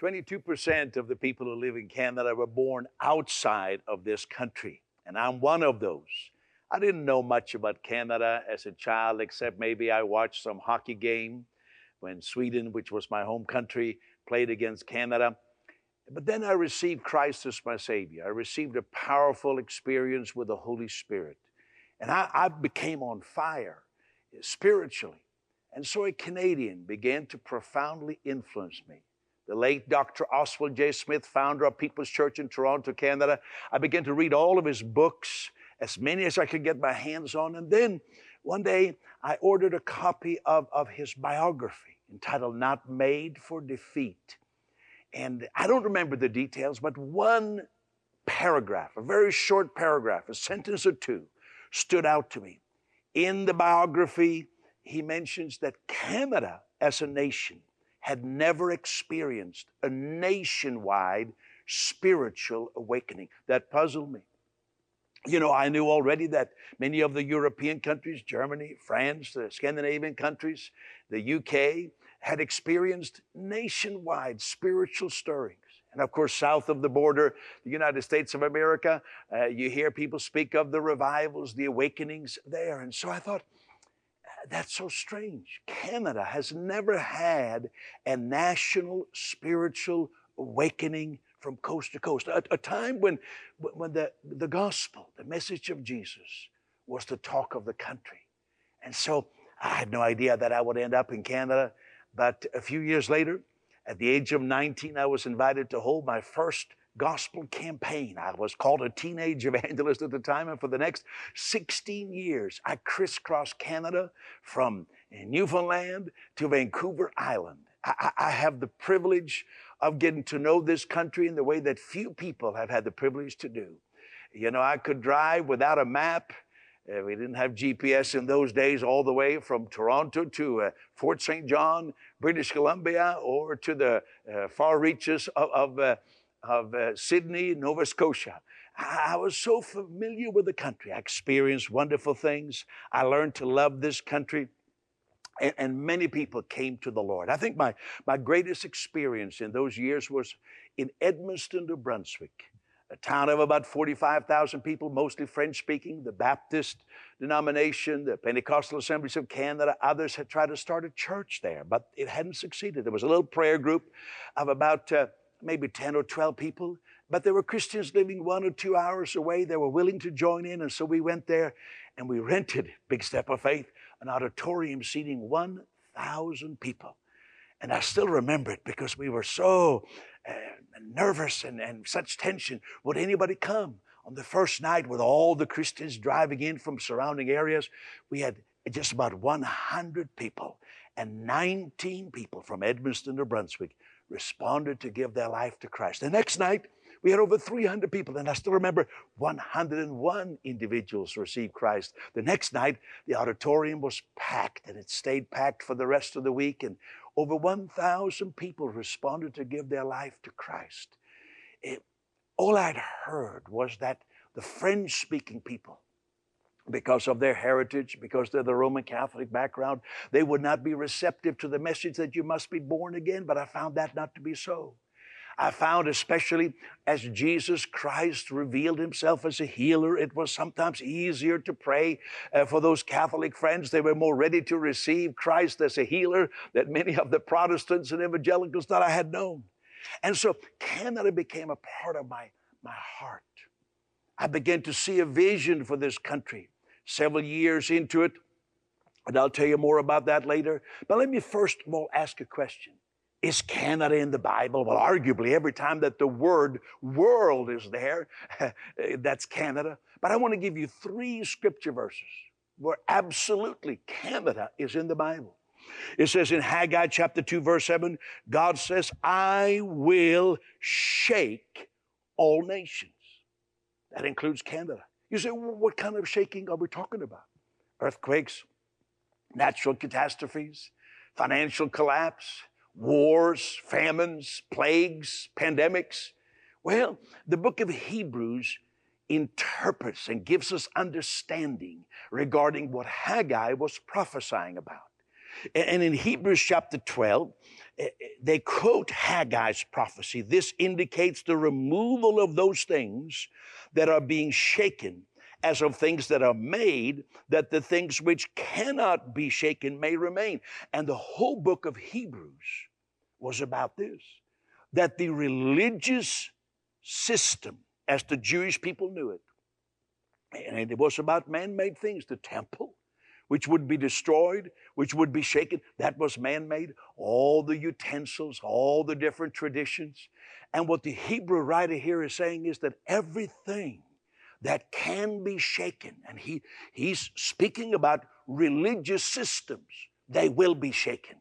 22% of the people who live in Canada were born outside of this country, and I'm one of those. I didn't know much about Canada as a child, except maybe I watched some hockey game when Sweden, which was my home country, played against Canada. But then I received Christ as my Savior. I received a powerful experience with the Holy Spirit. And I, I became on fire spiritually. And so a Canadian began to profoundly influence me the late Dr. Oswald J. Smith, founder of People's Church in Toronto, Canada. I began to read all of his books, as many as I could get my hands on. And then one day I ordered a copy of, of his biography entitled Not Made for Defeat. And I don't remember the details, but one paragraph, a very short paragraph, a sentence or two, stood out to me. In the biography, he mentions that Canada as a nation had never experienced a nationwide spiritual awakening. That puzzled me. You know, I knew already that many of the European countries, Germany, France, the Scandinavian countries, the UK, had experienced nationwide spiritual stirrings. And of course, south of the border, the United States of America, uh, you hear people speak of the revivals, the awakenings there. And so I thought, that's so strange. Canada has never had a national spiritual awakening from coast to coast, a, a time when, when the, the gospel, the message of Jesus, was the talk of the country. And so I had no idea that I would end up in Canada. But a few years later, at the age of 19, I was invited to hold my first gospel campaign. I was called a teenage evangelist at the time, and for the next 16 years, I crisscrossed Canada from Newfoundland to Vancouver Island. I, I, have the privilege of getting to know this country in the way that few people have had the privilege to do. You know, I could drive without a map. Uh, we didn't have GPS in those days, all the way from Toronto to uh, Fort St. John, British Columbia, or to the uh, far reaches of, of of uh, Sydney, Nova Scotia. I was so familiar with the country. I experienced wonderful things. I learned to love this country. And, and, many people came to the Lord. I think my, my greatest experience in those years was in Edmundston, New Brunswick, a town of about 45,000 people, mostly French speaking, the Baptist denomination, the Pentecostal Assemblies of Canada. Others had tried to start a church there, but it hadn't succeeded. There was a little prayer group of about uh, maybe 10 or 12 people, but there were Christians living one or two hours away. They were willing to join in, and so we went there and we rented, big step of faith, an auditorium seating 1,000 people. And I still remember it because we were so uh, nervous and, and such tension. Would anybody come? On the first night, with all the Christians driving in from surrounding areas, we had just about 100 people and 19 people from Edmundston, New Brunswick responded to give their life to Christ. The next night, we had over 300 people, and I still remember 101 individuals received Christ. The next night, the auditorium was packed, and it stayed packed for the rest of the week, and over 1,000 people responded to give their life to Christ. It, all I'd heard was that the French speaking people because of their heritage, because they're the Roman Catholic background, they would not be receptive to the message that you must be born again, but I found that not to be so. I found, especially as Jesus Christ revealed himself as a healer, it was sometimes easier to pray uh, for those Catholic friends. They were more ready to receive Christ as a healer than many of the Protestants and evangelicals that I had known. And so Canada became a part of my, my heart. I began to see a vision for this country several years into it, and I'll tell you more about that later. But let me first of all ask a question. Is Canada in the Bible? Well, arguably, every time that the word world is there, that's Canada. But I want to give you three scripture verses where absolutely Canada is in the Bible. It says in Haggai chapter 2, verse 7, God says, I will shake all nations. That includes Canada. You say, well, what kind of shaking are we talking about? Earthquakes, natural catastrophes, financial collapse, wars, famines, plagues, pandemics. Well, the book of Hebrews interprets and gives us understanding regarding what Haggai was prophesying about. And in Hebrews chapter 12, eh, eh, they quote Haggai's prophecy. This indicates the removal of those things that are being shaken as of things that are made, that the things which cannot be shaken may remain. And the whole book of Hebrews was about this that the religious system, as the Jewish people knew it, and it was about man made things, the temple, which would be destroyed, which would be shaken. That was man made. All the utensils, all the different traditions. And what the Hebrew writer here is saying is that everything that can be shaken, and he, he's speaking about religious systems, they will be shaken.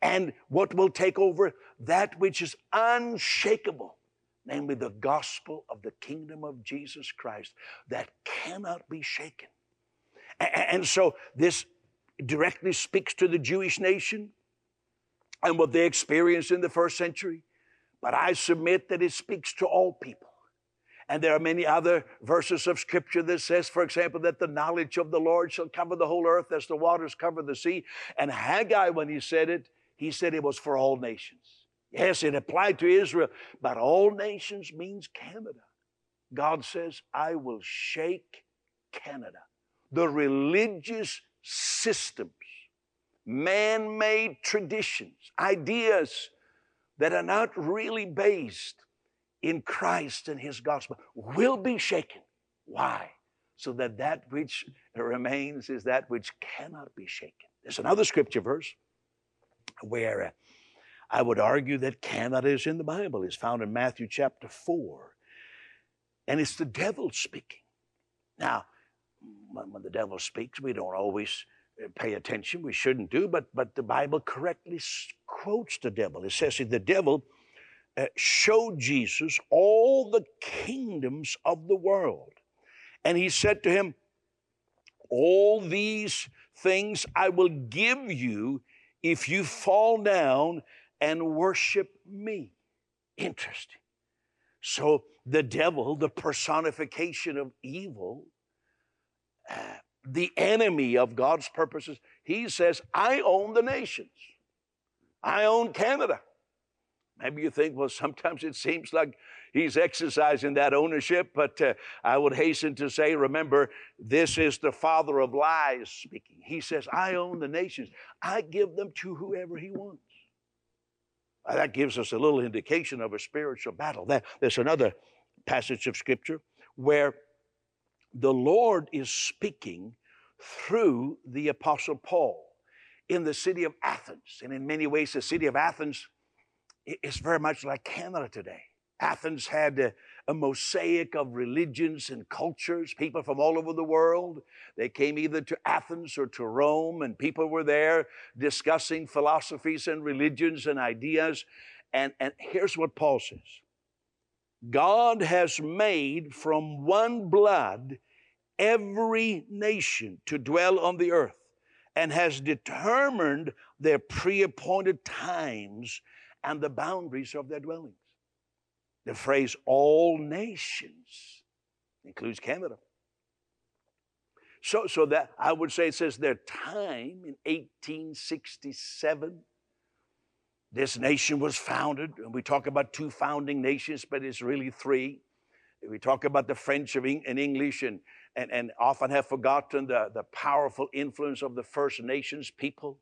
And what will take over? That which is unshakable namely the gospel of the kingdom of Jesus Christ that cannot be shaken. And so this directly speaks to the Jewish nation and what they experienced in the first century. But I submit that it speaks to all people. And there are many other verses of scripture that says, for example, that the knowledge of the Lord shall cover the whole earth as the waters cover the sea. And Haggai, when he said it, he said it was for all nations. Yes, it applied to Israel, but all nations means Canada. God says, I will shake Canada the religious systems, man made traditions, ideas that are not really based in Christ and His gospel will be shaken. Why? So that that which remains is that which cannot be shaken. There's another scripture verse where uh, I would argue that Canada is in the Bible. It's found in Matthew chapter 4. And it's the devil speaking. Now, when, the devil speaks, we don't always uh, pay attention. We shouldn't do, but, but the Bible correctly quotes the devil. It says the devil uh, showed Jesus all the kingdoms of the world. And he said to him, All these things I will give you if you fall down and worship me. Interesting. So the devil, the personification of evil, the enemy of God's purposes, he says, I own the nations. I own Canada. Maybe you think, well, sometimes it seems like he's exercising that ownership, but uh, I would hasten to say, remember, this is the father of lies speaking. He says, I own the nations. I give them to whoever he wants. Uh, that gives us a little indication of a spiritual battle. There's another passage of scripture where the Lord is speaking through the Apostle Paul in the city of Athens. And in many ways, the city of Athens is very much like Canada today. Athens had a, a, mosaic of religions and cultures, people from all over the world. They came either to Athens or to Rome, and people were there discussing philosophies and religions and ideas. And, and here's what Paul says God has made from one blood every nation to dwell on the earth and has determined their pre appointed times and the boundaries of their dwellings. The phrase all nations includes Canada. So, so that I would say it says their time in 1867. This nation was founded, and we talk about two founding nations, but it's really three. We talk about the French and English and, and, and often have forgotten the, the powerful influence of the First Nations people.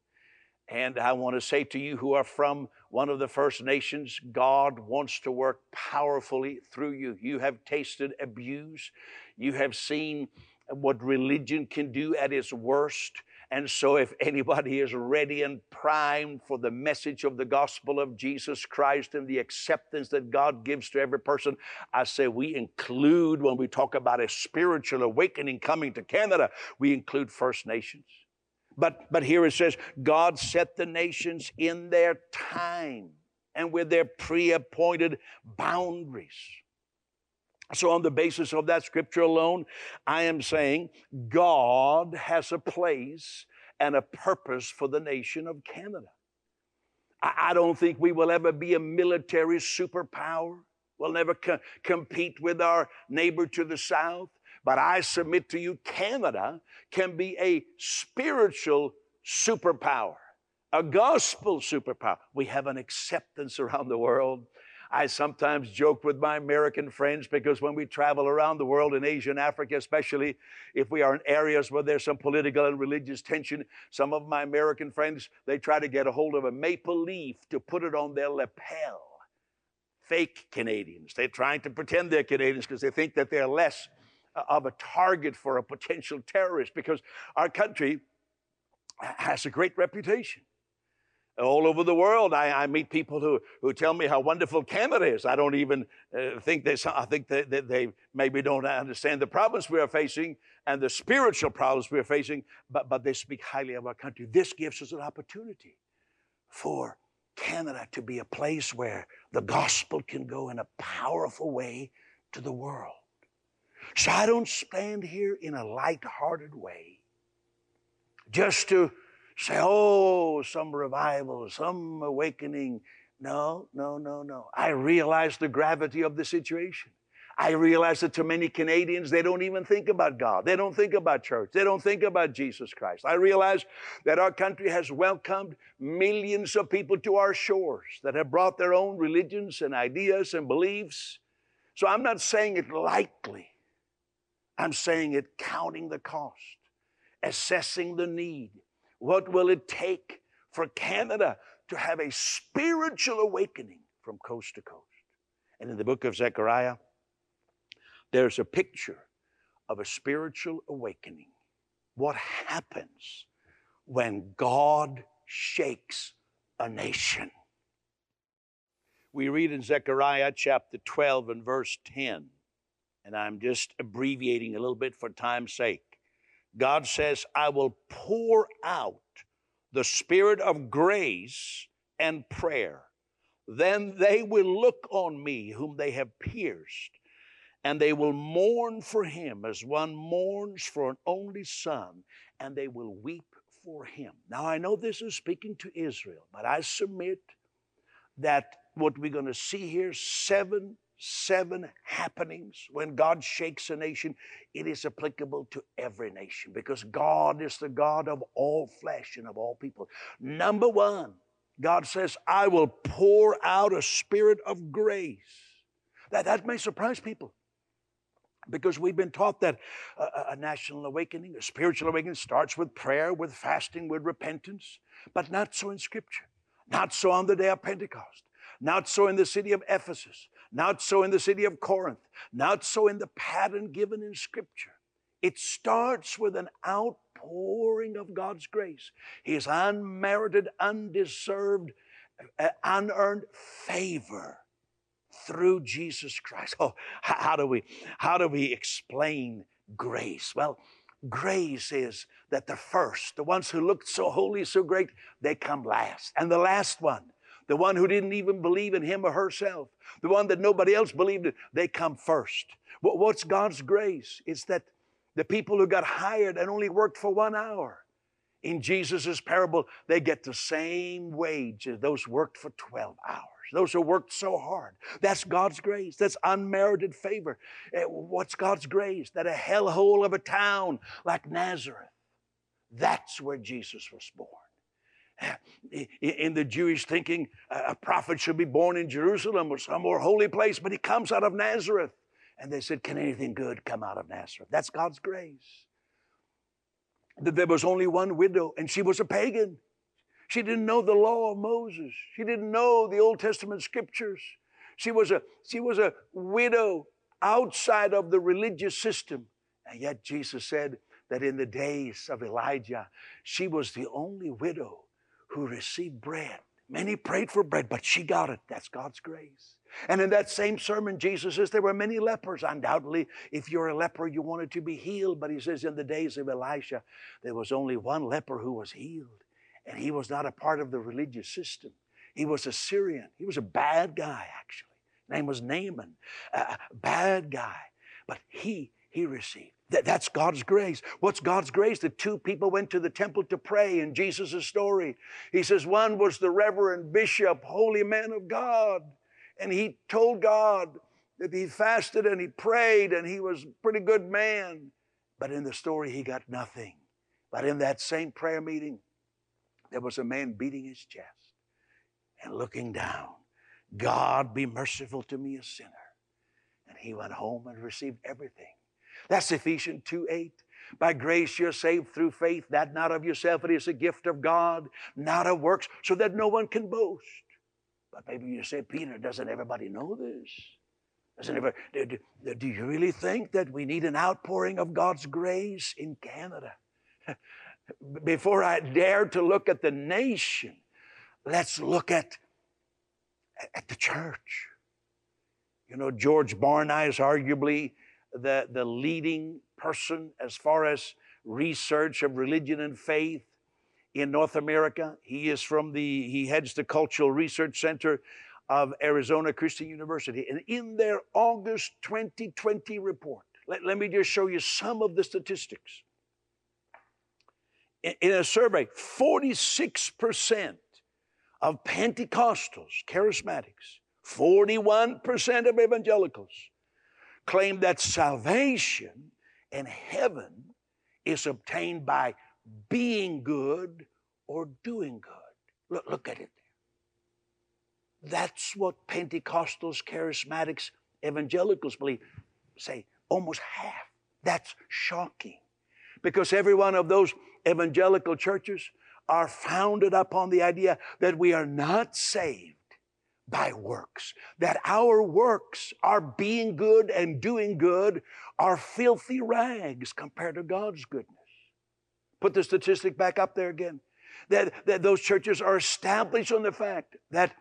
And I want to say to you who are from one of the First Nations, God wants to work powerfully through you. You have tasted abuse, you have seen what religion can do at its worst. And so, if anybody is ready and primed for the message of the gospel of Jesus Christ and the acceptance that God gives to every person, I say we include, when we talk about a spiritual awakening coming to Canada, we include First Nations. But, but here it says, God set the nations in their time and with their pre appointed boundaries. So, on the basis of that scripture alone, I am saying God has a place and a purpose for the nation of Canada. I don't think we will ever be a military superpower. We'll never co- compete with our neighbor to the south. But I submit to you, Canada can be a spiritual superpower. a gospel superpower. We have an acceptance around the world. I sometimes joke with my American friends because when we travel around the world in Asia and Africa, especially if we are in areas where there's some political and religious tension, some of my American friends, they try to get a hold of a maple leaf to put it on their lapel. Fake Canadians. They're trying to pretend they're Canadians because they think that they're less uh, of a target for a potential terrorist because our country has a great reputation all over the world. I, I, meet people who, who tell me how wonderful Canada is. I don't even uh, think they, I think that they, they, maybe don't understand the problems we are facing and the spiritual problems we are facing, but, but they speak highly of our country. This gives us an opportunity for Canada to be a place where the gospel can go in a powerful way to the world. So I don't stand here in a light-hearted way just to say, oh, some revival, some awakening. No, no, no, no. I realize the gravity of the situation. I realize that to many Canadians, they don't even think about God. They don't think about church. They don't think about Jesus Christ. I realize that our country has welcomed millions of people to our shores that have brought their own religions and ideas and beliefs. So I'm not saying it lightly, I'm saying it counting the cost, assessing the need, what will it take for Canada to have a spiritual awakening from coast to coast? And in the book of Zechariah, there's a picture of a spiritual awakening. What happens when God shakes a nation? We read in Zechariah chapter 12 and verse 10, and I'm just abbreviating a little bit for time's sake. God says, I will pour out the spirit of grace and prayer. Then they will look on me whom they have pierced, and they will mourn for him as one mourns for an only son, and they will weep for him. Now, I know this is speaking to Israel, but I submit that what we're going to see here, seven seven happenings when God shakes a nation, it is applicable to every nation because God is the God of all flesh and of all people. Number one, God says, I will pour out a spirit of grace. That, that may surprise people because we've been taught that a, a, national awakening, a spiritual awakening, starts with prayer, with fasting, with repentance, but not so in Scripture, not so on the day of Pentecost, not so in the city of Ephesus, not so in the city of Corinth, not so in the pattern given in Scripture. It starts with an outpouring of God's grace, His unmerited, undeserved, uh, unearned favor through Jesus Christ. Oh, how do we how do we explain grace? Well, grace is that the first, the ones who looked so holy, so great, they come last. And the last one, the one who didn't even believe in him or herself, the one that nobody else believed in, they come first. What's God's grace? It's that the people who got hired and only worked for one hour, in Jesus' parable, they get the same wage as those worked for 12 hours. Those who worked so hard. That's God's grace. That's unmerited favor. Eh, what's God's grace? That a hellhole of a town like Nazareth, that's where Jesus was born in the Jewish thinking, a prophet should be born in Jerusalem or some more holy place, but he comes out of Nazareth. And they said, Can anything good come out of Nazareth? That's God's grace. That there was only one widow, and she was a pagan. She didn't know the law of Moses. She didn't know the Old Testament scriptures. She was a, she was a widow outside of the religious system. And yet Jesus said that in the days of Elijah, she was the only widow who received bread. Many prayed for bread, but she got it. That's God's grace. And in that same sermon, Jesus says there were many lepers. Undoubtedly, if you're a leper, you wanted to be healed. But he says in the days of Elisha, there was only one leper who was healed. And he was not a part of the religious system. He was a Syrian. He was a bad guy, actually. His name was Naaman. A bad guy. But he, he received. That, that's God's grace. What's God's grace? The two people went to the temple to pray in Jesus' story. He says one was the reverend bishop, holy man of God, and he told God that he fasted and he prayed and he was a pretty good man. But in the story, he got nothing. But in that same prayer meeting, there was a man beating his chest and looking down. God be merciful to me, a sinner. And he went home and received everything. That's Ephesians 2 8. By grace you're saved through faith, that not of yourself, it is a gift of God, not of works, so that no one can boast. But maybe you say, Peter, doesn't everybody know this? Doesn't ever, do, do, do you really think that we need an outpouring of God's grace in Canada? Before I dare to look at the nation, let's look at, at the church. You know, George Barna is arguably the, the leading person as far as research of religion and faith in North America. He is from the, he heads the Cultural Research Center of Arizona Christian University. And in their August 2020 report, let, let me just show you some of the statistics. In, in a survey, 46% of Pentecostals, charismatics, 41% of evangelicals claim that salvation and heaven is obtained by being good or doing good. Look, look at it. That's what Pentecostals, charismatics, evangelicals believe. Say almost half. That's shocking. Because every one of those evangelical churches are founded upon the idea that we are not saved by works, that our works, our being good and doing good, are filthy rags compared to God's goodness. Put the statistic back up there again. That, that those churches are established on the fact that,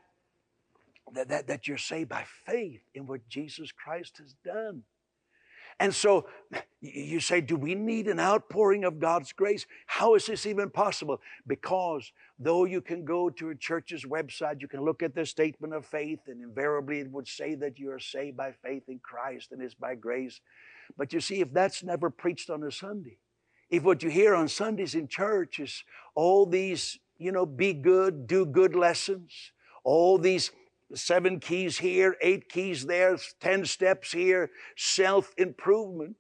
that, that, that you're saved by faith in what Jesus Christ has done. And so you say, do we need an outpouring of God's grace? How is this even possible? Because though you can go to a church's website, you can look at their statement of faith, and invariably it would say that you are saved by faith in Christ and it's by grace. But you see, if that's never preached on a Sunday, if what you hear on Sundays in church is all these, you know, be good, do good lessons, all these seven keys here, eight keys there, 10 steps here, self improvement.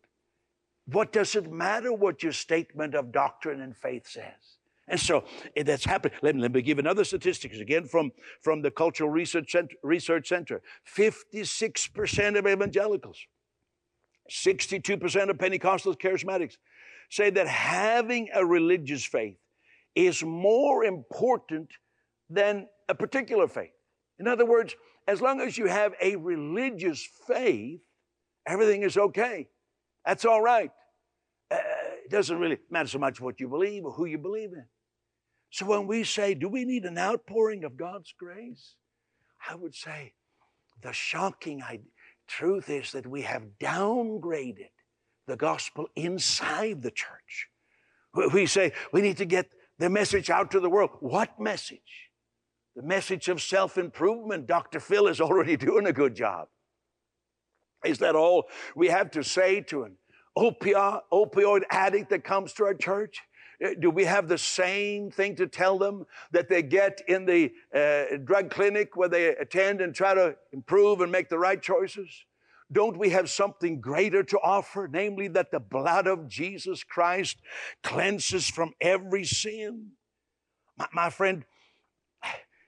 What does it matter what your statement of doctrine and faith says? And so eh, that's happening. Let me, let me give another statistics again from, from the Cultural Research Center, Research Center. 56% of evangelicals, 62% of Pentecostals, charismatics say that having a religious faith is more important than a particular faith. In other words, as long as you have a religious faith, everything is okay. That's all right. Uh, it doesn't really matter so much what you believe or who you believe in. So when we say, do we need an outpouring of God's grace? I would say the shocking truth is that we have downgraded the gospel inside the church. We say we need to get the message out to the world. What message? The message of self improvement, Dr. Phil is already doing a good job. Is that all we have to say to an opioid, addict that comes to our church? Uh, do we have the same thing to tell them that they get in the uh, drug clinic where they attend and try to improve and make the right choices? Don't we have something greater to offer? Namely, that the blood of Jesus Christ cleanses from every sin. My, my friend,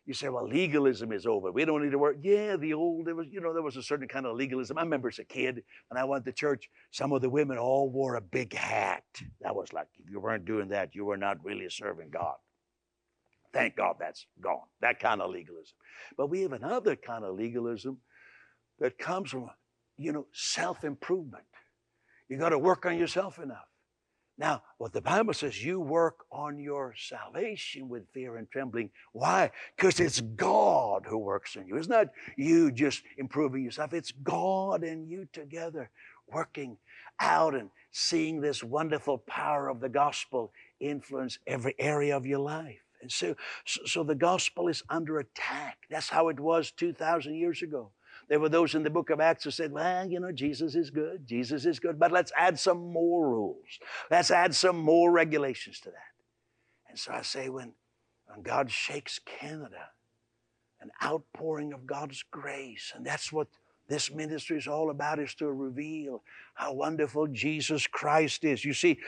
you say, well, legalism is over. We don't need to work. Yeah, the old, there was, you know, there was a certain kind of legalism. I remember as a kid, when I went to church, some of the women all wore a big hat. That was like, if you weren't doing that, you were not really serving God. Thank God that's gone, that kind of legalism. But we have another kind of legalism that comes from, you know, self improvement. You got to work on yourself enough. Now, what the Bible says, you work on your salvation with fear and trembling. Why? Because it's God who works in you. It's not you just improving yourself, it's God and you together working out and seeing this wonderful power of the gospel influence every area of your life. And so, so the gospel is under attack. That's how it was 2,000 years ago. There were those in the book of Acts who said, well, you know, Jesus is good. Jesus is good. But let's add some more rules. Let's add some more regulations to that. And so I say, when, when God shakes Canada, an outpouring of God's grace, and that's what this ministry is all about, is to reveal how wonderful Jesus Christ is. You see,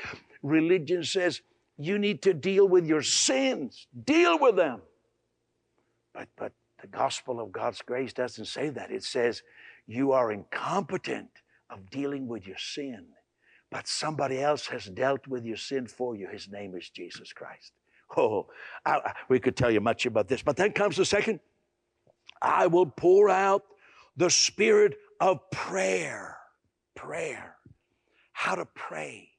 religion says You need to deal with your sins. Deal with them. But, but the gospel of God's grace doesn't say that. It says you are incompetent of dealing with your sin, but somebody else has dealt with your sin for you. His name is Jesus Christ. Oh, I, we could tell you much about this. But then comes the second I will pour out the spirit of prayer. Prayer. How to pray.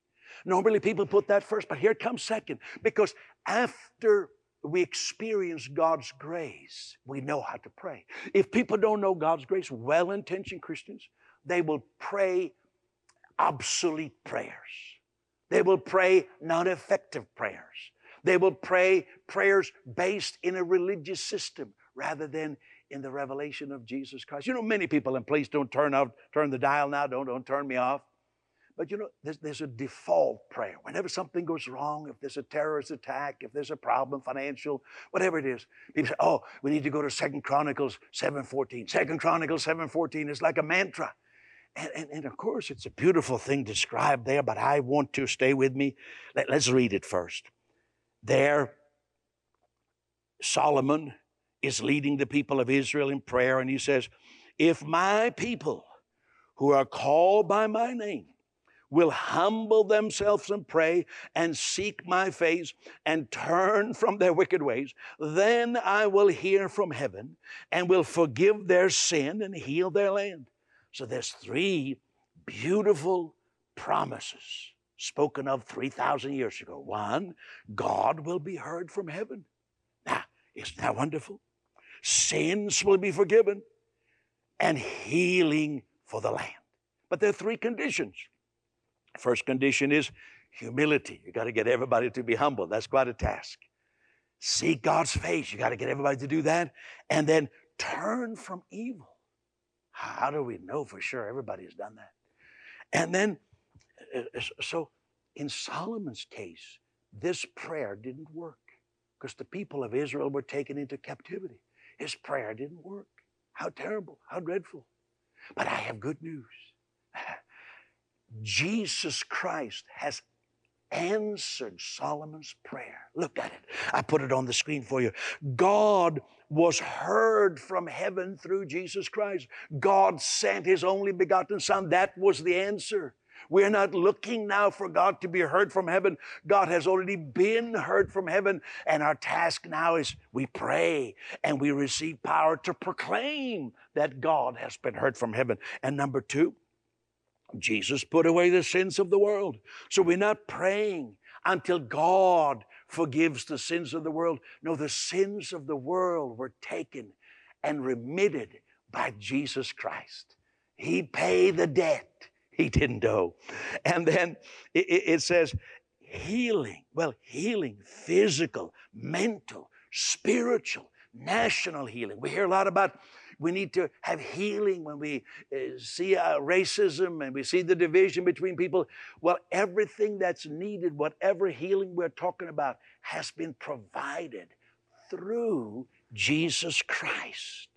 Normally people put that first, but here comes second. Because after we experience God's grace, we know how to pray. If people don't know God's grace, well intentioned Christians, they will pray obsolete prayers. They will pray non effective prayers. They will pray prayers based in a religious system rather than in the revelation of Jesus Christ. You know, many people, and please don't turn out, turn the dial now, don't, don't turn me off. But you know, there's, there's a default prayer. Whenever something goes wrong, if there's a terrorist attack, if there's a problem, financial, whatever it is, people say, oh, we need to go to Second Chronicles 7.14. Second Chronicles 7.14 is like a mantra. And, and, and, of course, it's a beautiful thing described there, but I want to stay with me. Let, let's read it first. There, Solomon is leading the people of Israel in prayer, and he says, If my people who are called by my name will humble themselves and pray and seek my face and turn from their wicked ways, then I will hear from heaven and will forgive their sin and heal their land. So there's three beautiful promises spoken of 3,000 years ago. One, God will be heard from heaven. Now, isn't that wonderful? Sins will be forgiven and healing for the land. But there are three conditions. First condition is humility. You got to get everybody to be humble. That's quite a task. Seek God's face. You got to get everybody to do that. And then turn from evil. How do we know for sure everybody's done that? And then uh, uh, so in Solomon's case, this prayer didn't work because the people of Israel were taken into captivity. His prayer didn't work. How terrible, how dreadful. But I have good news. Jesus Christ has answered Solomon's prayer. Look at it. I put it on the screen for you. God was heard from heaven through Jesus Christ. God sent his only begotten Son. That was the answer. We're not looking now for God to be heard from heaven. God has already been heard from heaven. And our task now is we pray and we receive power to proclaim that God has been heard from heaven. And number two, Jesus put away the sins of the world. So we're not praying until God forgives the sins of the world. No, the sins of the world were taken and remitted by Jesus Christ. He paid the debt he didn't owe. And then it, it says healing. Well, healing, physical, mental, spiritual, national healing. We hear a lot about we need to have healing when we uh, see uh, racism and we see the division between people. Well, everything that's needed, whatever healing we're talking about, has been provided through Jesus Christ.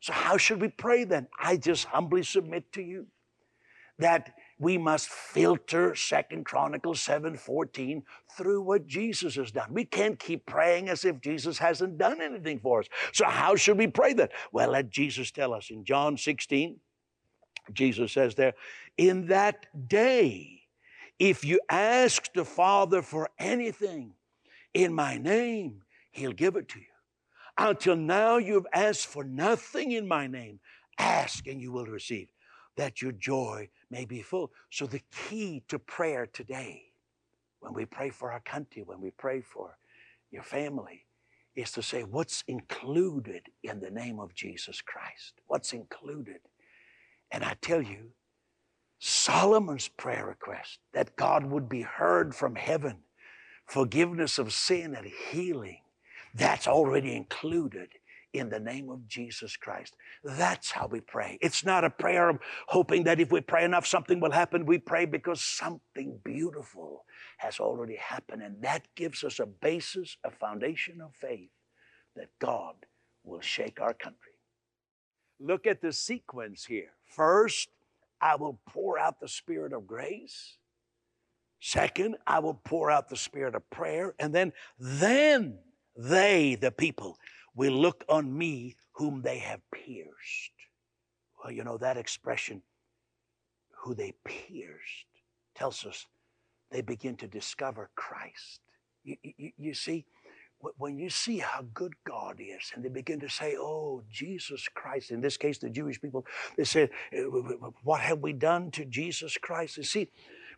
So, how should we pray then? I just humbly submit to you that we must filter Second Chronicles 7:14 through what Jesus has done. We can't keep praying as if Jesus hasn't done anything for us. So how should we pray that? Well, let Jesus tell us in John 16. Jesus says there, in that day, if you ask the Father for anything in my name, he'll give it to you. Until now, you've asked for nothing in my name. Ask and you will receive that your joy may be full. So, the key to prayer today, when we pray for our country, when we pray for your family, is to say, What's included in the name of Jesus Christ? What's included? And I tell you, Solomon's prayer request that God would be heard from heaven, forgiveness of sin and healing, that's already included in the name of Jesus Christ. That's how we pray. It's not a prayer of hoping that if we pray enough, something will happen. We pray because something beautiful has already happened. And that gives us a basis, a foundation of faith that God will shake our country. Look at the sequence here. First, I will pour out the Spirit of grace. Second, I will pour out the spirit of prayer. And then, then they, the people, will look on me whom they have pierced. Well, you know, that expression, who they pierced, tells us they begin to discover Christ. You, you, you, see, when you see how good God is, and they begin to say, Oh, Jesus Christ, in this case, the Jewish people, they say, eh, What have we done to Jesus Christ? You see,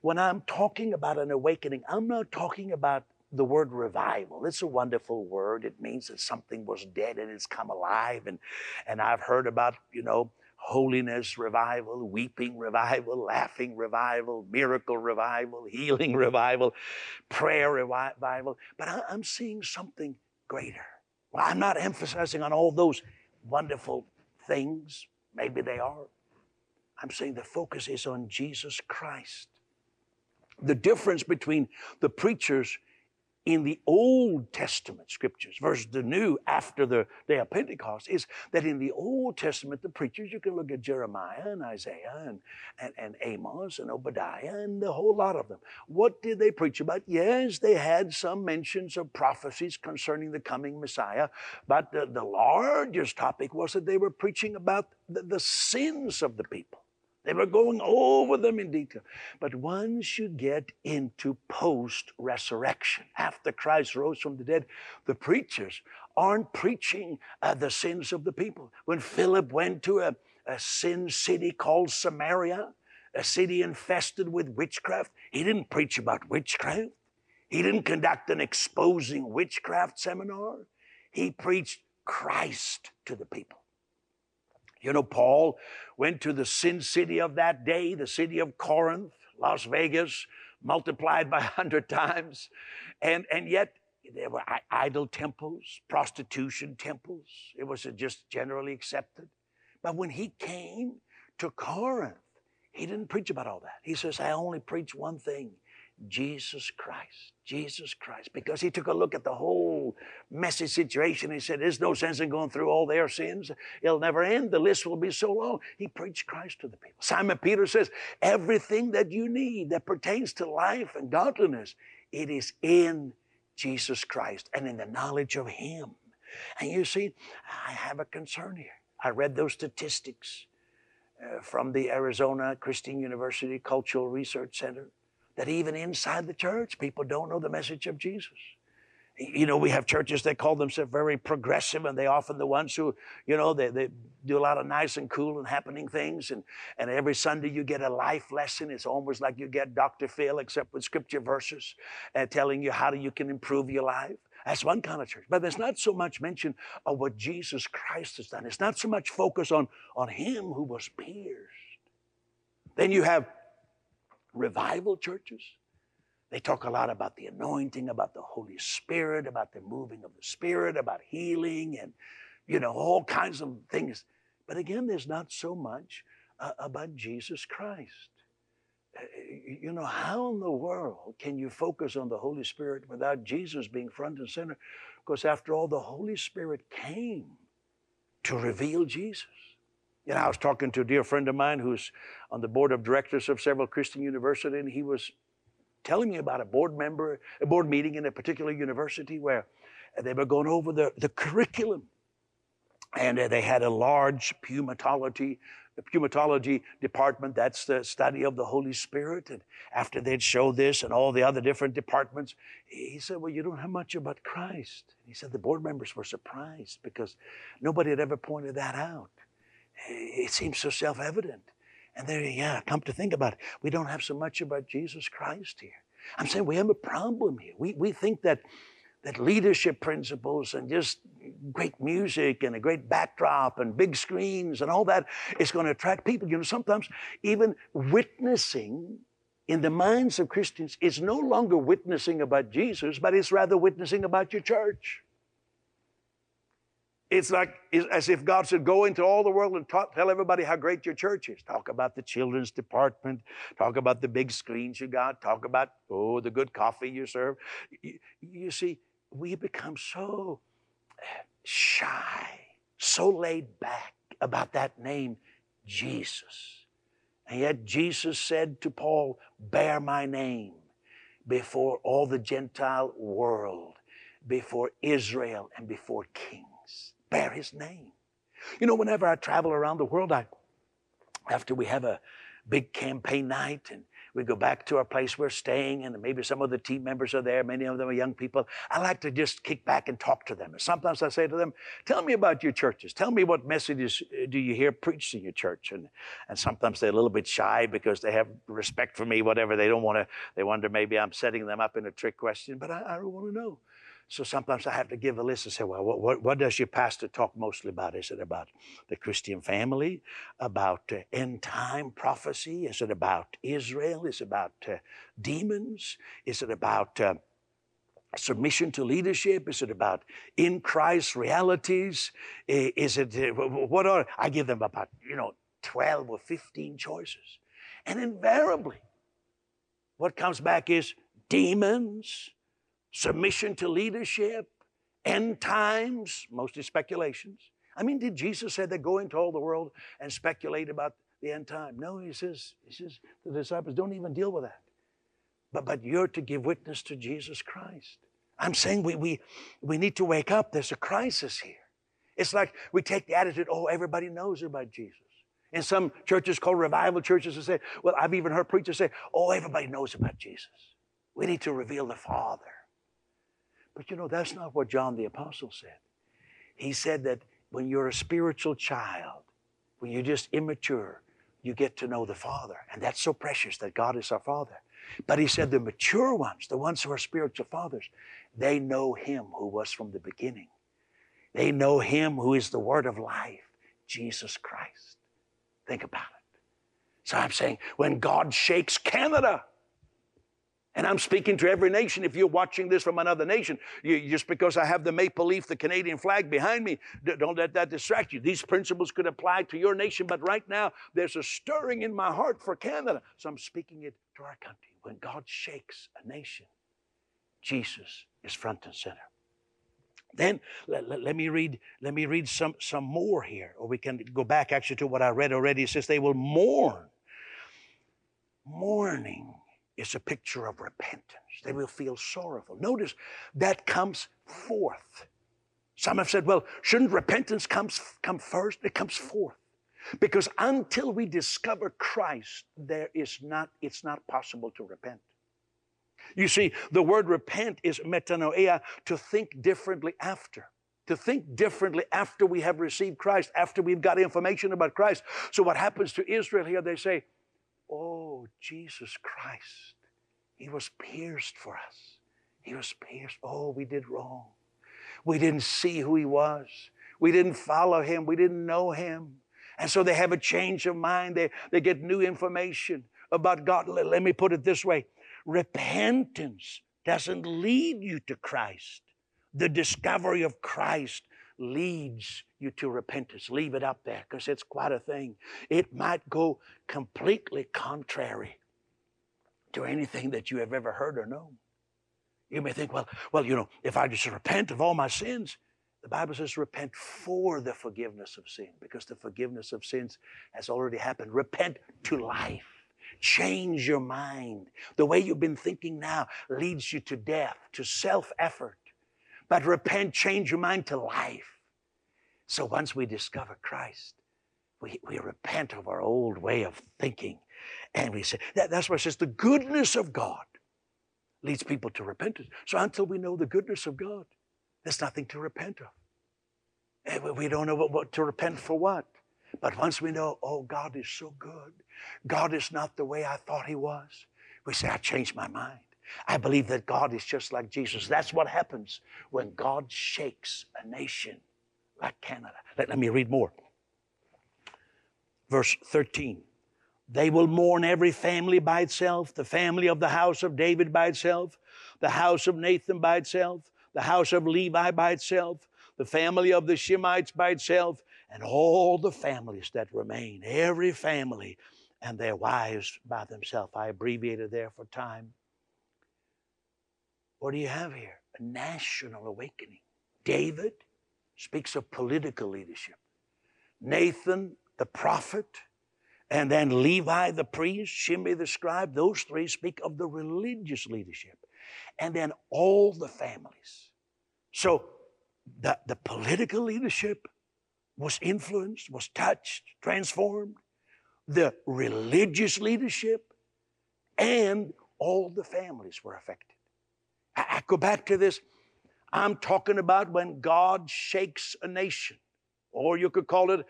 when I'm talking about an awakening, I'm not talking about the word revival. It's a wonderful word. It means that something was dead and it's come alive. And, and I've heard about, you know, holiness revival, weeping revival, laughing revival, miracle revival, healing revival, prayer revival. But I, am seeing something greater. Well, I'm not emphasizing on all those wonderful things. Maybe they are. I'm saying the focus is on Jesus Christ. The difference between the preachers in the Old Testament scriptures versus the New after the day of Pentecost is that in the Old Testament, the preachers, you can look at Jeremiah and Isaiah and, and, and Amos and Obadiah and a whole lot of them. What did they preach about? Yes, they had some mentions of prophecies concerning the coming Messiah, but the, the largest topic was that they were preaching about the, the sins of the people. They were going over them in detail. But once you get into post resurrection, after Christ rose from the dead, the preachers aren't preaching uh, the sins of the people. When Philip went to a, a sin city called Samaria, a city infested with witchcraft, he didn't preach about witchcraft. He didn't conduct an exposing witchcraft seminar. He preached Christ to the people. You know, Paul went to the sin city of that day, the city of Corinth, Las Vegas, multiplied by a hundred times. And, and yet there were idol temples, prostitution temples. It was just generally accepted. But when he came to Corinth, he didn't preach about all that. He says, I only preach one thing Jesus Christ. Jesus Christ. Because he took a look at the whole messy situation. He said, There's no sense in going through all their sins. It'll never end. The list will be so long. He preached Christ to the people. Simon Peter says, Everything that you need that pertains to life and godliness, it is in Jesus Christ and in the knowledge of Him. And you see, I have a concern here. I read those statistics uh, from the Arizona Christian University Cultural Research Center that even inside the church, people don't know the message of Jesus. You know, we have churches that call themselves very progressive, and they often the ones who, you know, they, they do a lot of nice and cool and happening things. And, and every Sunday you get a life lesson. It's almost like you get Dr. Phil, except with scripture verses, uh, telling you how you can improve your life. That's one kind of church. But there's not so much mention of what Jesus Christ has done. It's not so much focus on, on Him who was pierced. Then you have revival churches. They talk a lot about the anointing, about the Holy Spirit, about the moving of the Spirit, about healing, and you know all kinds of things. But again, there's not so much uh, about Jesus Christ. Uh, you know, how in the world can you focus on the Holy Spirit without Jesus being front and center? Because after all, the Holy Spirit came to reveal Jesus. You know, I was talking to a dear friend of mine who's on the board of directors of several Christian universities, and he was telling me about a board member, a board meeting in a particular university where they were going over the, the curriculum. And uh, they had a large pneumatology, the pneumatology department, that's the study of the Holy Spirit. And after they'd show this and all the other different departments, he said, Well, you don't have much about Christ. And he said the board members were surprised because nobody had ever pointed that out it seems so self evident. And there, yeah, come to think about it, we don't have so much about Jesus Christ here. I'm saying we have a problem here. We, we think that, that leadership principles and just great music and a great backdrop and big screens and all that is going to attract people. You know, sometimes even witnessing in the minds of Christians is no longer witnessing about Jesus, but it's rather witnessing about your church. It's like as if God said, Go into all the world and talk, tell everybody how great your church is. Talk about the children's department. Talk about the big screens you got. Talk about, oh, the good coffee you serve. You, you see, we become so eh, shy, so laid back about that name, Jesus. And yet Jesus said to Paul, Bear my name. before all the Gentile world, before Israel, and before kings. Bear his name. You know, whenever I travel around the world, I after we have a big campaign night and we go back to our place we're staying, and maybe some of the team members are there. Many of them are young people. I like to just kick back and talk to them. And sometimes I say to them, Tell me about your churches. Tell me what messages uh, do you hear preached in your church? And, and sometimes they're a little bit shy because they have respect for me, whatever. They don't want to, they wonder maybe I'm setting them up in a trick question, but I, I want to know. So sometimes I have to give a list and say, well, what, what, what, does your pastor talk mostly about? Is it about the Christian family? About uh, end time prophecy? Is it about Israel? Is it about uh, demons? Is it about uh, submission to leadership? Is it about in Christ realities? Is it, uh, what are, I give them about, you know, 12 or 15 choices. And invariably, what comes back is demons, submission to leadership, end times, mostly speculations. I mean, did Jesus say that go into all the world and speculate about the end time? No, he says, he says the disciples don't even deal with that. But, but you're to give witness to Jesus Christ. I'm saying we, we, we need to wake up. There's a crisis here. It's like we take the attitude, oh, everybody knows about Jesus. In some churches called revival churches, they say, well, I've even heard preachers say, oh, everybody knows about Jesus. We need to reveal the Father. But you know, that's not what John the Apostle said. He said that when you're a spiritual child, when you're just immature, you get to know the Father. And that's so precious that God is our Father. But he said the mature ones, the ones who are spiritual fathers, they know him who was from the beginning. They know him who is the word of life, Jesus Christ. Think about it. So I'm saying when God shakes Canada, and I'm speaking to every nation. If you're watching this from another nation, you, just because I have the maple leaf, the Canadian flag behind me, don't let that distract you. These principles could apply to your nation, but right now there's a stirring in my heart for Canada. So I'm speaking it to our country. When God shakes a nation, Jesus is front and center. Then let, let, let, me read, let me read some, some more here, or we can go back actually to what I read already. It says they will mourn. Mourning is a picture of repentance. They will feel sorrowful. Notice that comes forth. Some have said, well, shouldn't repentance comes, come first? It comes forth. Because until we discover Christ, there is not, it's not possible to repent. You see, the word repent is metanoia, to think differently after. To think differently after we have received Christ, after we've got information about Christ. So, what happens to Israel here, they say, Oh, Jesus Christ. He was pierced for us. He was pierced. Oh, we did wrong. We didn't see who He was. We didn't follow Him. We didn't know Him. And so they have a change of mind. They, they get new information about God. Let, let me put it this way repentance doesn't lead you to Christ. The discovery of Christ leads you to repentance. Leave it up there because it's quite a thing. It might go completely contrary to anything that you have ever heard or known. You may think, well, well, you know, if I just repent of all my sins, the Bible says repent for the forgiveness of sin because the forgiveness of sins has already happened. Repent to life. Change your mind. The way you've been thinking now leads you to death, to self effort. But repent, change your mind to life. So once we discover Christ, we, we repent of our old way of thinking. And we say, that, that's why it says the goodness of God leads people to repentance. So until we know the goodness of God, there's nothing to repent of. And we don't know what, what to repent for what. But once we know, oh, God is so good, God is not the way I thought He was, we say, I changed my mind. I believe that God is just like Jesus. That's what happens when God shakes a nation like Canada. Let, let me read more. Verse 13. They will mourn every family by itself, the family of the house of David by itself, the house of Nathan by itself, the house of Levi by itself, the family of the Shimeites by itself, and all the families that remain, every family and their wives by themselves. I abbreviated there for time. What do you have here? A national awakening. David speaks of political leadership. Nathan, the prophet, and then Levi the priest, Shimei the scribe, those three speak of the religious leadership. And then all the families. So the, the political leadership was influenced, was touched, transformed. The religious leadership and all the families were affected. I, go back to this. I'm talking about when God shakes a nation, or you could call it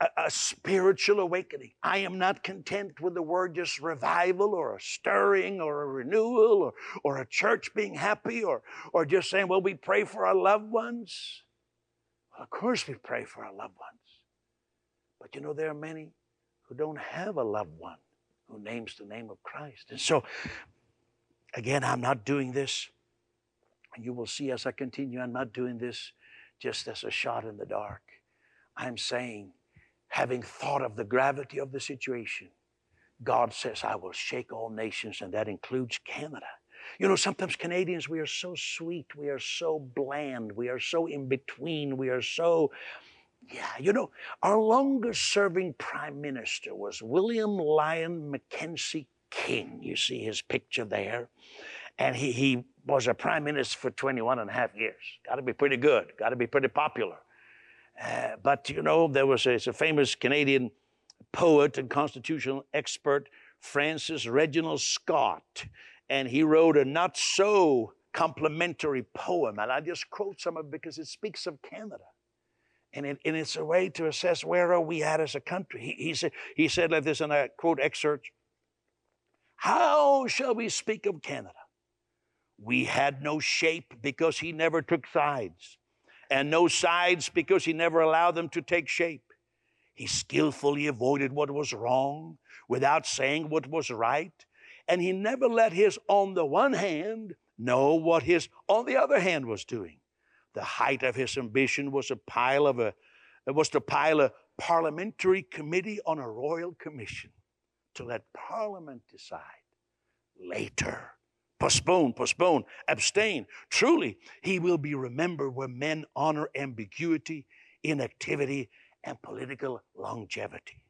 a, a, spiritual awakening. I am not content with the word just revival or a stirring or a renewal or, or a church being happy or, or just saying, well, we pray for our loved ones. Well, of course, we pray for our loved ones. But you know, there are many who don't have a loved one who names the name of Christ. And so, again, I'm not doing this. You will see as I continue, I'm not doing this just as a shot in the dark. I'm saying, having thought of the gravity of the situation, God says, I will shake all nations, and that includes Canada. You know, sometimes Canadians, we are so sweet, we are so bland, we are so in between, we are so yeah, you know, our longest serving prime minister was William Lyon Mackenzie King. You see his picture there. And he, he was a prime minister for 21 and a half years. Got to be pretty good, got to be pretty popular. Uh, but, you know, there was a, a famous Canadian poet and constitutional expert, Francis Reginald Scott, and he wrote a not so complimentary poem. And I just quote some of it because it speaks of Canada. And, it, and it's a way to assess where are we at as a country. He, he, said, he said like this, and I quote excerpt, How shall we speak of Canada? We had no shape because he never took sides, and no sides because he never allowed them to take shape. He skillfully avoided what was wrong without saying what was right, and he never let his on the one hand know what his on the other hand was doing. The height of his ambition was a pile of a was to pile a parliamentary committee on a royal commission to let Parliament decide later. Postpone, postpone, abstain. Truly, he will be remembered where men honor ambiguity, inactivity, and political longevity.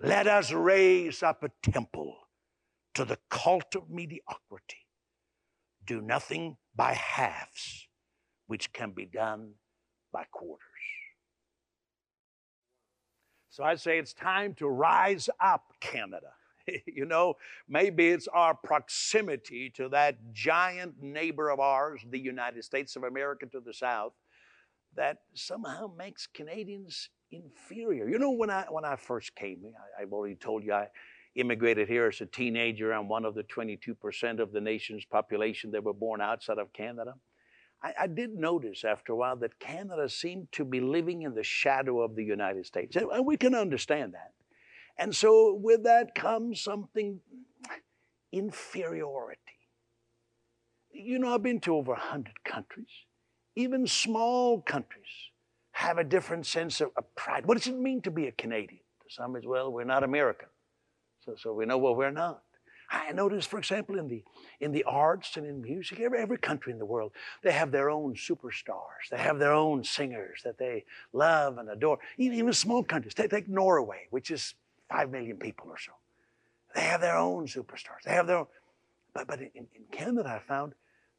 Let us raise up a temple to the cult of mediocrity. Do nothing by halves which can be done by quarters. So I say it's time to rise up, Canada. you know, maybe it's our proximity to that giant neighbor of ours, the United States of America to the south, that somehow makes Canadians inferior. You know, when I when I first came, I, I've already told you I immigrated here as a teenager. I'm one of the 22% of the nation's population that were born outside of Canada. I, I, did notice after a while that Canada seemed to be living in the shadow of the United States. And we can understand that. And so with that comes something inferiority. You know, I've been to over 100 countries. Even small countries have a different sense of, of pride. What does it mean to be a Canadian? To some, as well, we're not American. So, so we know what we're not. I notice, for example, in the in the arts and in music, every, every country in the world, they have their own superstars. They have their own singers that they love and adore. Even, even small countries. Take, take Norway, which is five million people or so. They have their own superstars. They have their own. But, but in, in Canada, I found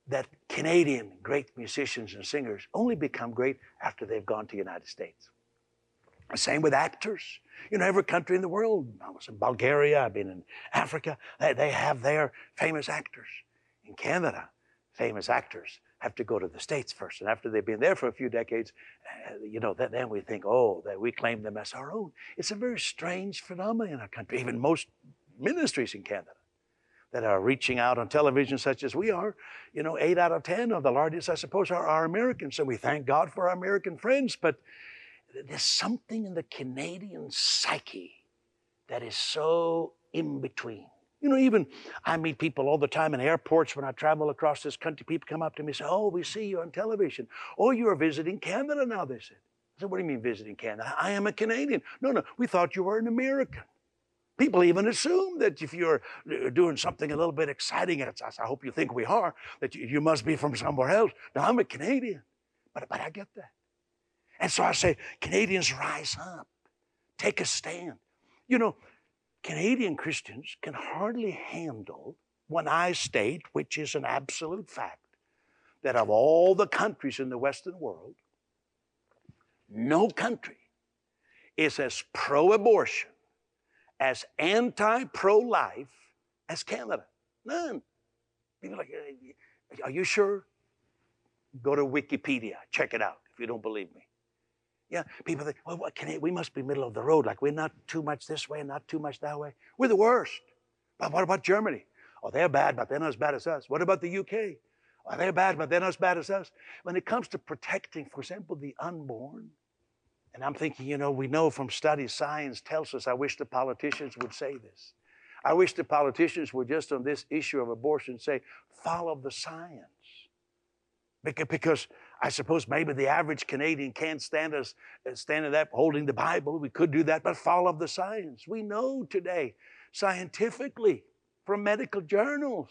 that Canadian great musicians and singers only become great after they've gone to the United States. Same with actors. You know, every country in the world, I was in Bulgaria, I've been in Africa, they, they have their famous actors. In Canada, famous actors have to go to the States first. And after they've been there for a few decades, uh, you know, then, then we think, oh, that we claim them as our own. It's a very strange phenomenon in our country, even most ministries in Canada that are reaching out on television such as we are, you know, eight out of 10 of the largest, I suppose, are, are Americans. So we thank God for our American friends, but there's something in the Canadian psyche that is so in between. You know, even I meet people all the time in airports when I travel across this country. People come up to me and say, Oh, we see you on television. Oh, you're visiting Canada now, they said. I said, What do you mean visiting Canada? I am a Canadian. No, no, we thought you were an American. People even assume that if you're uh, doing something a little bit exciting, as I hope you think we are, that you must be from somewhere else. No, I'm a Canadian. But, but I get that. And so I say, Canadians, rise up, take a stand. You know, Canadian Christians can hardly handle when I state, which is an absolute fact, that of all the countries in the Western world, no country is as pro abortion, as anti pro life as Canada. None. People like, are you sure? Go to Wikipedia, check it out if you don't believe me. Yeah, people think, well, what can we must be middle of the road, like we're not too much this way and not too much that way. We're the worst. But what about Germany? Oh, they're bad, but they're not as bad as us. What about the UK? Oh, they're bad, but they're not as bad as us. When it comes to protecting, for example, the unborn, and I'm thinking, you know, we know from studies, science tells us, I wish the politicians would say this. I wish the politicians would just on this issue of abortion say, follow the science. Because I suppose maybe the average Canadian can't stand us uh, standing up holding the Bible. We could do that, but follow the science. We know today, scientifically, from medical journals,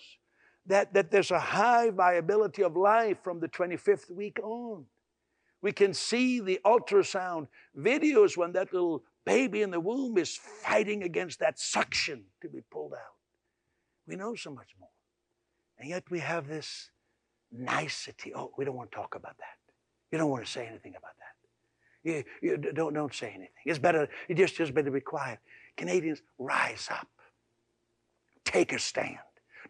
that, that there's a high viability of life from the 25th week on. We can see the ultrasound videos when that little baby in the womb is fighting against that suction to be pulled out. We know so much more. And yet we have this nicety. Oh, we don't want to talk about that. You don't want to say anything about that. You, you don't, don't say anything. It's better, you just, just better be quiet. Canadians, rise up. Take a stand.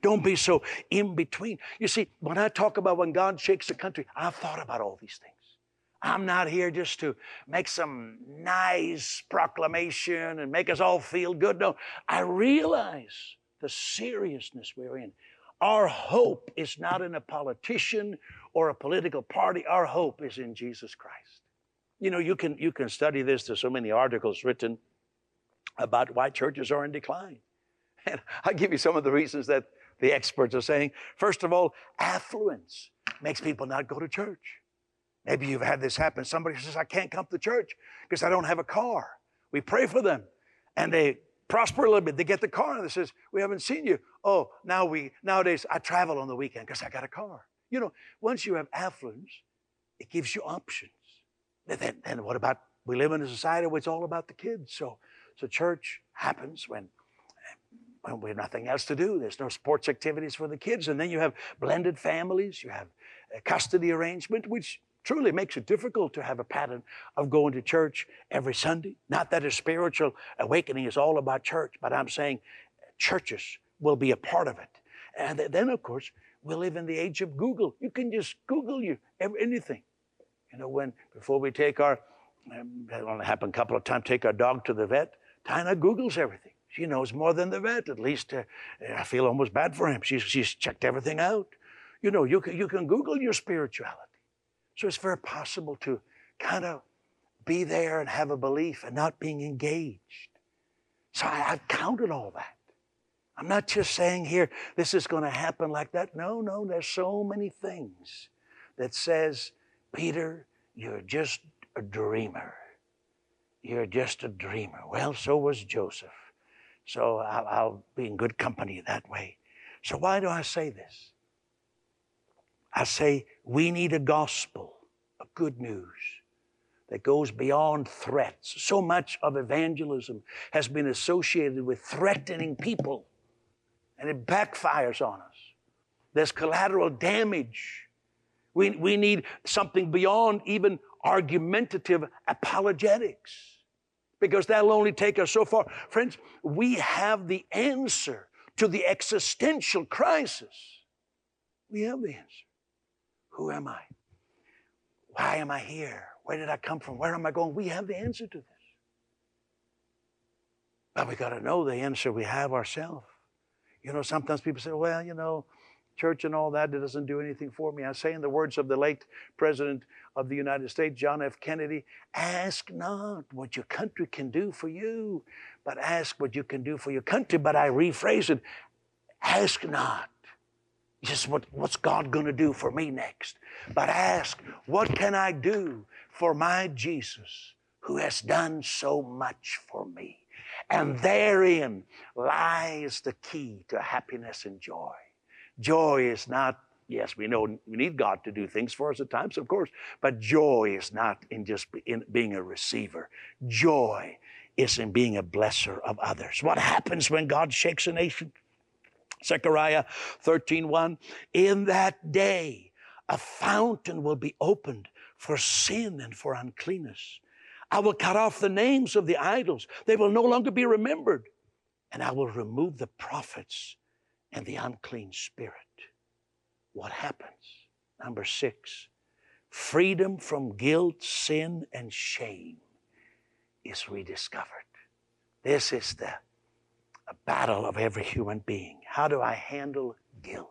Don't be so in between. You see, when I talk about when God shakes the country, I've thought about all these things. I'm not here just to make some nice proclamation and make us all feel good. No, I realize the seriousness we're in. Our hope is not in a politician or a political party. Our hope is in Jesus Christ. You know, you can, you can study this. There's so many articles written about why churches are in decline. And I'll give you some of the reasons that the experts are saying. First of all, affluence makes people not go to church. Maybe you've had this happen. Somebody says, I can't come to church because I don't have a car. We pray for them and they prosper a little bit. They get the car and they says, We haven't seen you. Oh, now we nowadays I travel on the weekend because I got a car. You know, once you have affluence, it gives you options. Then, then what about we live in a society where it's all about the kids. So so church happens when when we have nothing else to do. There's no sports activities for the kids. And then you have blended families, you have a custody arrangement, which truly makes it difficult to have a pattern of going to church every Sunday. Not that a spiritual awakening is all about church, but I'm saying churches will be a part of it. And then, of course, we live in the age of Google. You can just Google you anything. You know, when before we take our, um, that only happened a couple of times, take our dog to the vet, Tina Googles everything. She knows more than the vet. At least uh, I feel almost bad for him. She's, she's checked everything out. You know, you can, you can Google your spirituality. So it's very possible to kind of be there and have a belief and not being engaged. So I, have counted all that. I'm not just saying here, this is going to happen like that. No, no, there's so many things that says, Peter, you're just a dreamer. You're just a dreamer. Well, so was Joseph. So I'll, I'll be in good company that way. So why do I say this? I say we need a gospel of good news that goes beyond threats. So much of evangelism has been associated with threatening people, and it backfires on us. There's collateral damage. We, we need something beyond even argumentative apologetics because that'll only take us so far. Friends, we have the answer to the existential crisis. We have the answer. Who am I? Why am I here? Where did I come from? Where am I going? We have the answer to this. But we got to know the answer we have ourselves. You know, sometimes people say, well, you know, church and all that, it doesn't do anything for me. I say in the words of the late President of the United States, John F. Kennedy, ask not what your country can do for you, but ask what you can do for your country. But I rephrase it ask not just what, what's God going to do for me next? But ask, what can I do for my Jesus who has done so much for me? And therein lies the key to happiness and joy. Joy is not, yes, we know we need God to do things for us at times, of course, but joy is not in just in being a receiver. Joy is in being a blesser of others. What happens when God shakes a nation? Zechariah 13:1 In that day a fountain will be opened for sin and for uncleanness. I will cut off the names of the idols. They will no longer be remembered. And I will remove the prophets and the unclean spirit. What happens? Number six, freedom from guilt, sin, and shame is rediscovered. This is the a battle of every human being. How do I handle guilt?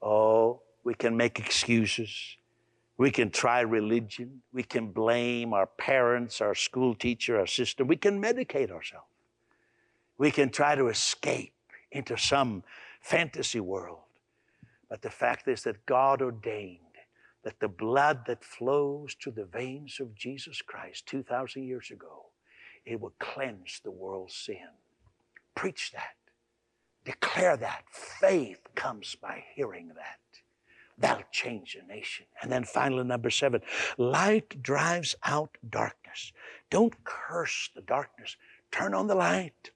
Oh, we can make excuses. We can try religion. We can blame our parents, our school teacher, our system. We can medicate ourselves. We can try to escape into some fantasy world. But the fact is that God ordained that the blood that flows to the veins of Jesus Christ 2,000 years ago, it will cleanse the world's sin. Preach that. Declare that. Faith comes by hearing that. That'll change a nation. And then finally, number seven, light drives out darkness. Don't curse the darkness. Turn on the light.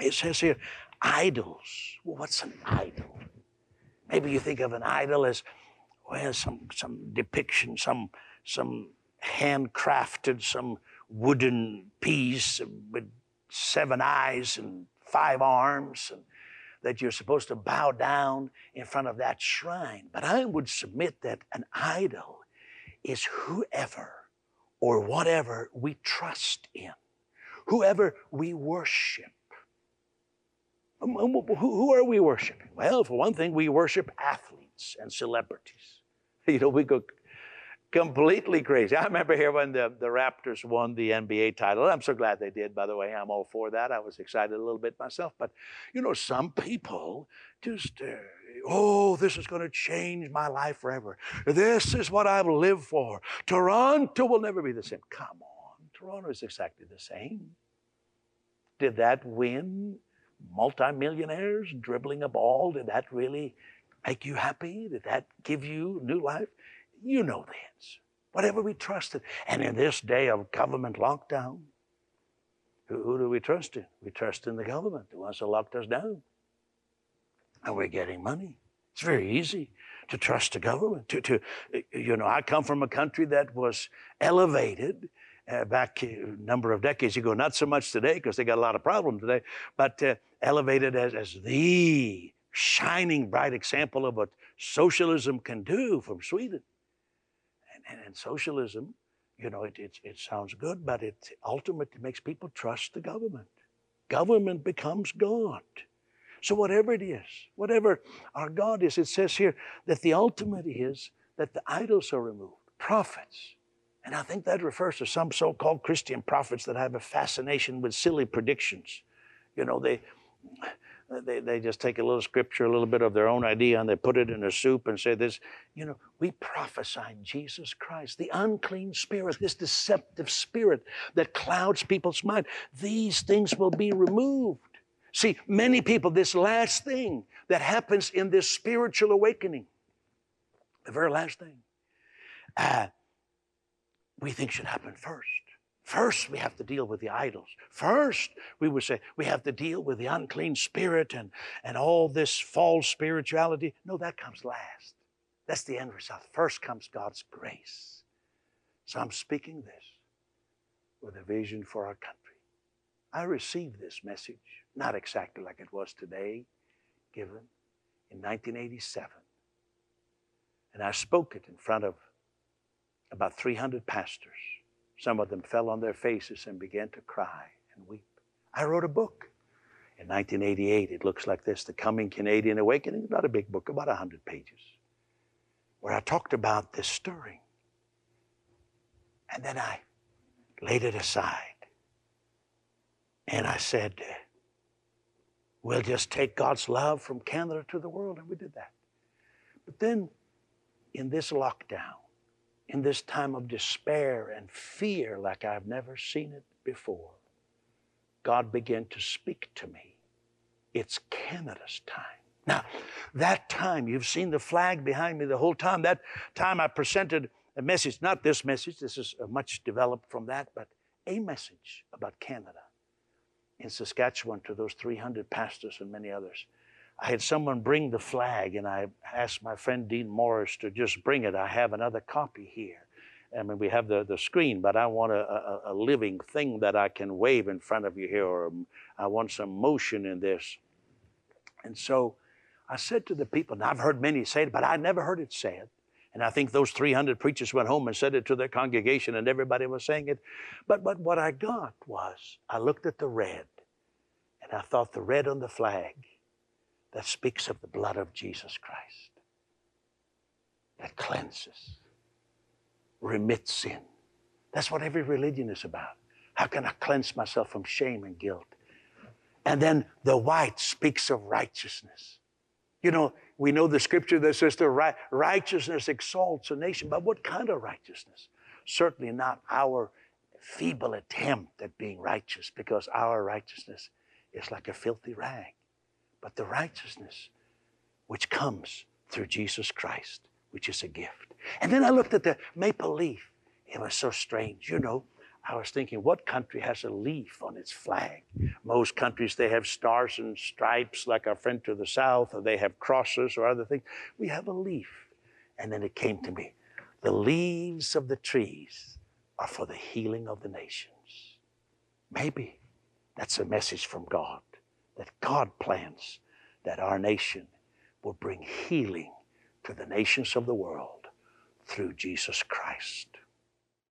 It says here, idols. Well, what's an idol? Maybe you think of an idol as, well, some, some depiction, some, some handcrafted, some wooden piece with seven eyes and five arms, and that you're supposed to bow down in front of that shrine. But I would submit that an idol is whoever or whatever we trust in, whoever we worship. Um, um, who are we worshiping? Well, for one thing, we worship athletes and celebrities. You know, we go completely crazy. I remember here when the, the Raptors won the NBA title. I'm so glad they did, by the way. I'm all for that. I was excited a little bit myself. But, you know, some people just, uh, oh, this is going to change my life forever. This is what I will live for. Toronto will never be the same. Come on, Toronto is exactly the same. Did that win multimillionaires dribbling a ball, did that really make you happy? Did that give you new life? You know the answer. Whatever we trusted. And in this day of government lockdown, who, who do we trust in? We trust in the government, the ones that locked us down. And we're getting money. It's very easy to trust the government. To, to, you know, I come from a country that was elevated uh, back a number of decades ago, not so much today because they got a lot of problems today, but uh, elevated as, as the shining bright example of what socialism can do from Sweden. And, and, socialism, you know, it, it, it sounds good, but it ultimately makes people trust the government. Government becomes God. So, whatever it is, whatever our God is, it says here that the ultimate is that the idols are removed. Prophets, and I think that refers to some so called Christian prophets that have a fascination with silly predictions. You know, they, they, they just take a little scripture, a little bit of their own idea, and they put it in a soup and say this. You know, we prophesy Jesus Christ, the unclean spirit, this deceptive spirit that clouds people's mind. These things will be removed. See, many people, this last thing that happens in this spiritual awakening, the very last thing, uh, we think should happen first. First, we have to deal with the idols. First, we would say we have to deal with the unclean spirit and, and all this false spirituality. No, that comes last. That's the end result. First comes God's grace. So I'm speaking this with a vision for our country. I received this message, not exactly like it was today, given in 1987. And I spoke it in front of about 300 pastors. Some of them fell on their faces and began to cry and weep. I wrote a book in 1988. It looks like this The Coming Canadian Awakening. Not a big book, about 100 pages, where I talked about this stirring. And then I laid it aside. And I said, We'll just take God's love from Canada to the world. And we did that. But then in this lockdown, in this time of despair and fear like I've never seen it before, God began to speak to me. It's Canada's time. Now, that time, you've seen the flag behind me the whole time. That time I presented a message, not this message, this is much developed from that, but a message about Canada in Saskatchewan to those 300 pastors and many others. I had someone bring the flag, and I asked my friend Dean Morris to just bring it. I have another copy here. I mean, we have the, the screen, but I want a, a, a living thing that I can wave in front of you here, or um, I want some motion in this. And so I said to the people, and I've heard many say it, but I never heard it said. And I think those 300 preachers went home and said it to their congregation, and everybody was saying it. But, but what I got was, I looked at the red, and I thought the red on the flag that speaks of the blood of Jesus Christ, that cleanses, remits sin. That's what every religion is about. How can I cleanse myself from shame and guilt? And then the white speaks of righteousness. You know, we know the scripture that says the right, righteousness exalts a nation, but what kind of righteousness? Certainly not our feeble attempt at being righteous, because our righteousness is like a filthy rag. But the righteousness which comes through Jesus Christ, which is a gift. And then I looked at the maple leaf. It was so strange. You know, I was thinking, what country has a leaf on its flag? Most countries, they have stars and stripes, like our friend to the south, or they have crosses or other things. We have a leaf. And then it came to me the leaves of the trees are for the healing of the nations. Maybe that's a message from God that God plans that our nation will bring healing to the nations of the world through Jesus Christ.